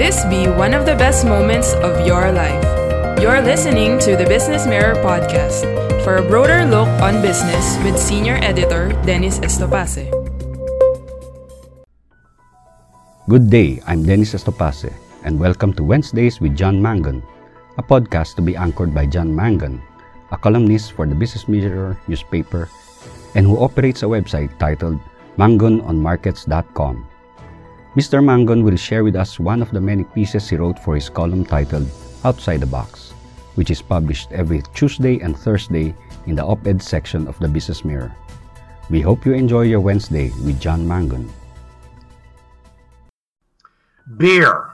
This be one of the best moments of your life. You're listening to the Business Mirror podcast for a broader look on business with senior editor Dennis Estopace. Good day, I'm Dennis Estopace, and welcome to Wednesdays with John Mangun, a podcast to be anchored by John Mangun, a columnist for the Business Mirror newspaper and who operates a website titled mangunonmarkets.com. Mr. Mangun will share with us one of the many pieces he wrote for his column titled Outside the Box, which is published every Tuesday and Thursday in the op ed section of the Business Mirror. We hope you enjoy your Wednesday with John Mangun. Beer,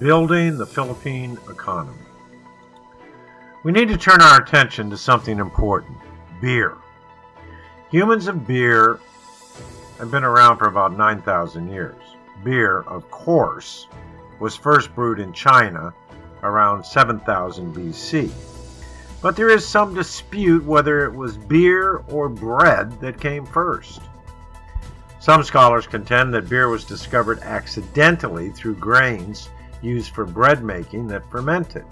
building the Philippine economy. We need to turn our attention to something important beer. Humans of beer have been around for about 9,000 years beer, of course, was first brewed in China around 7000 BC. But there is some dispute whether it was beer or bread that came first. Some scholars contend that beer was discovered accidentally through grains used for bread making that fermented.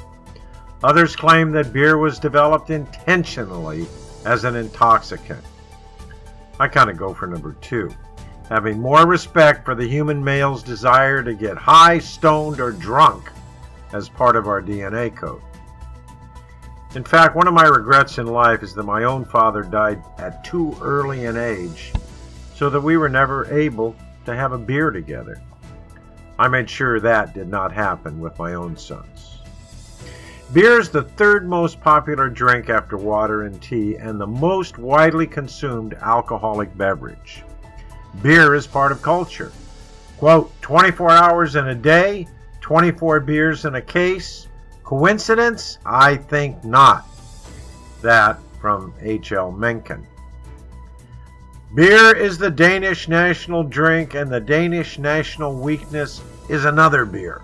Others claim that beer was developed intentionally as an intoxicant. I kind of go for number two having more respect for the human male's desire to get high, stoned, or drunk as part of our DNA code. In fact, one of my regrets in life is that my own father died at too early an age so that we were never able to have a beer together. I made sure that did not happen with my own sons. Beer is the third most popular drink after water and tea and the most widely consumed alcoholic beverage. Beer is part of culture. Quote, 24 hours in a day, 24 beers in a case. Coincidence? I think not. That from H.L. Mencken. Beer is the Danish national drink, and the Danish national weakness is another beer.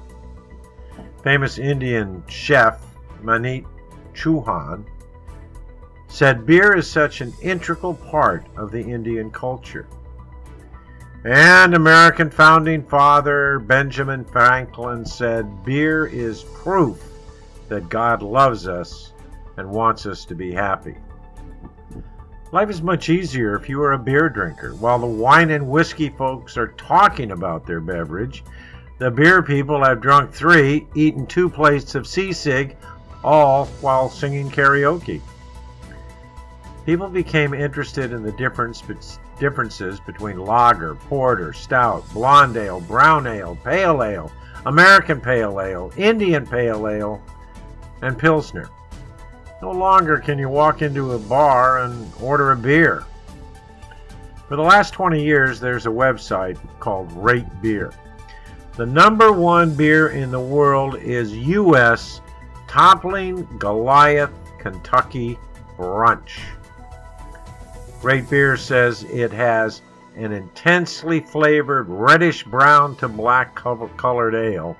Famous Indian chef Maneet Chauhan said beer is such an integral part of the Indian culture. And American founding father Benjamin Franklin said, Beer is proof that God loves us and wants us to be happy. Life is much easier if you are a beer drinker. While the wine and whiskey folks are talking about their beverage, the beer people have drunk three, eaten two plates of sisig, all while singing karaoke. People became interested in the difference differences between lager, porter, stout, blonde ale, brown ale, pale ale, American pale ale, Indian pale ale, and pilsner. No longer can you walk into a bar and order a beer. For the last 20 years, there's a website called Rate Beer. The number one beer in the world is U.S. Toppling Goliath Kentucky Brunch. Rate Beer says it has an intensely flavored reddish brown to black colored ale,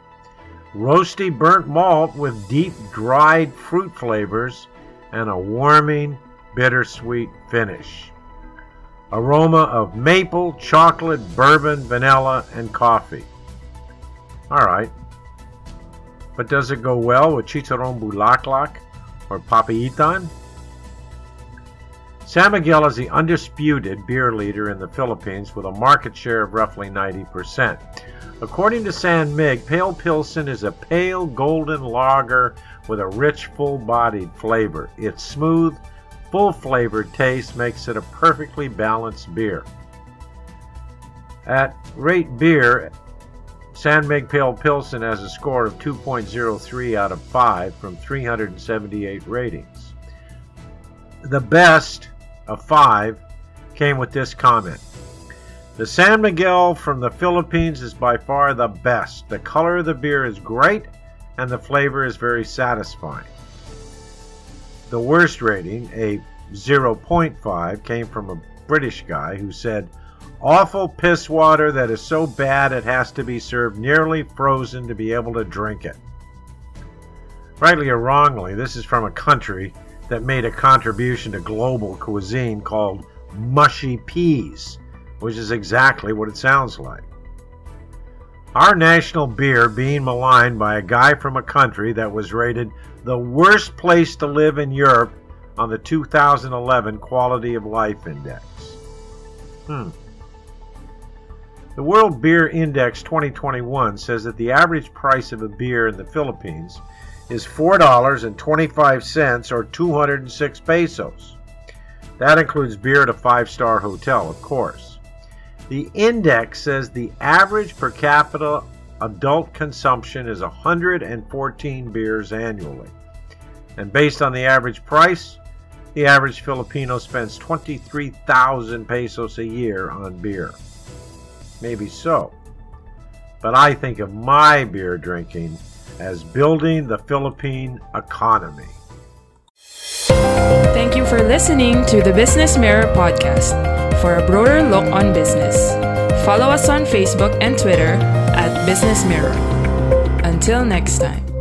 roasty burnt malt with deep dried fruit flavors, and a warming bittersweet finish. Aroma of maple, chocolate, bourbon, vanilla, and coffee. All right. But does it go well with chicharron bulaklak or papaitan? San Miguel is the undisputed beer leader in the Philippines with a market share of roughly 90%. According to San Mig, Pale Pilsen is a pale golden lager with a rich, full bodied flavor. Its smooth, full flavored taste makes it a perfectly balanced beer. At Rate Beer, San Mig Pale Pilsen has a score of 2.03 out of 5 from 378 ratings. The best of five came with this comment. The San Miguel from the Philippines is by far the best. The color of the beer is great and the flavor is very satisfying. The worst rating, a 0.5, came from a British guy who said, Awful piss water that is so bad it has to be served nearly frozen to be able to drink it. Rightly or wrongly, this is from a country that made a contribution to global cuisine called mushy peas, which is exactly what it sounds like. Our national beer being maligned by a guy from a country that was rated the worst place to live in Europe on the 2011 Quality of Life Index. Hmm. The World Beer Index 2021 says that the average price of a beer in the Philippines is $4.25 or 206 pesos. That includes beer at a five star hotel, of course. The index says the average per capita adult consumption is 114 beers annually. And based on the average price, the average Filipino spends 23,000 pesos a year on beer. Maybe so. But I think of my beer drinking as building the Philippine economy. Thank you for listening to the Business Mirror podcast. For a broader look on business, follow us on Facebook and Twitter at Business Mirror. Until next time.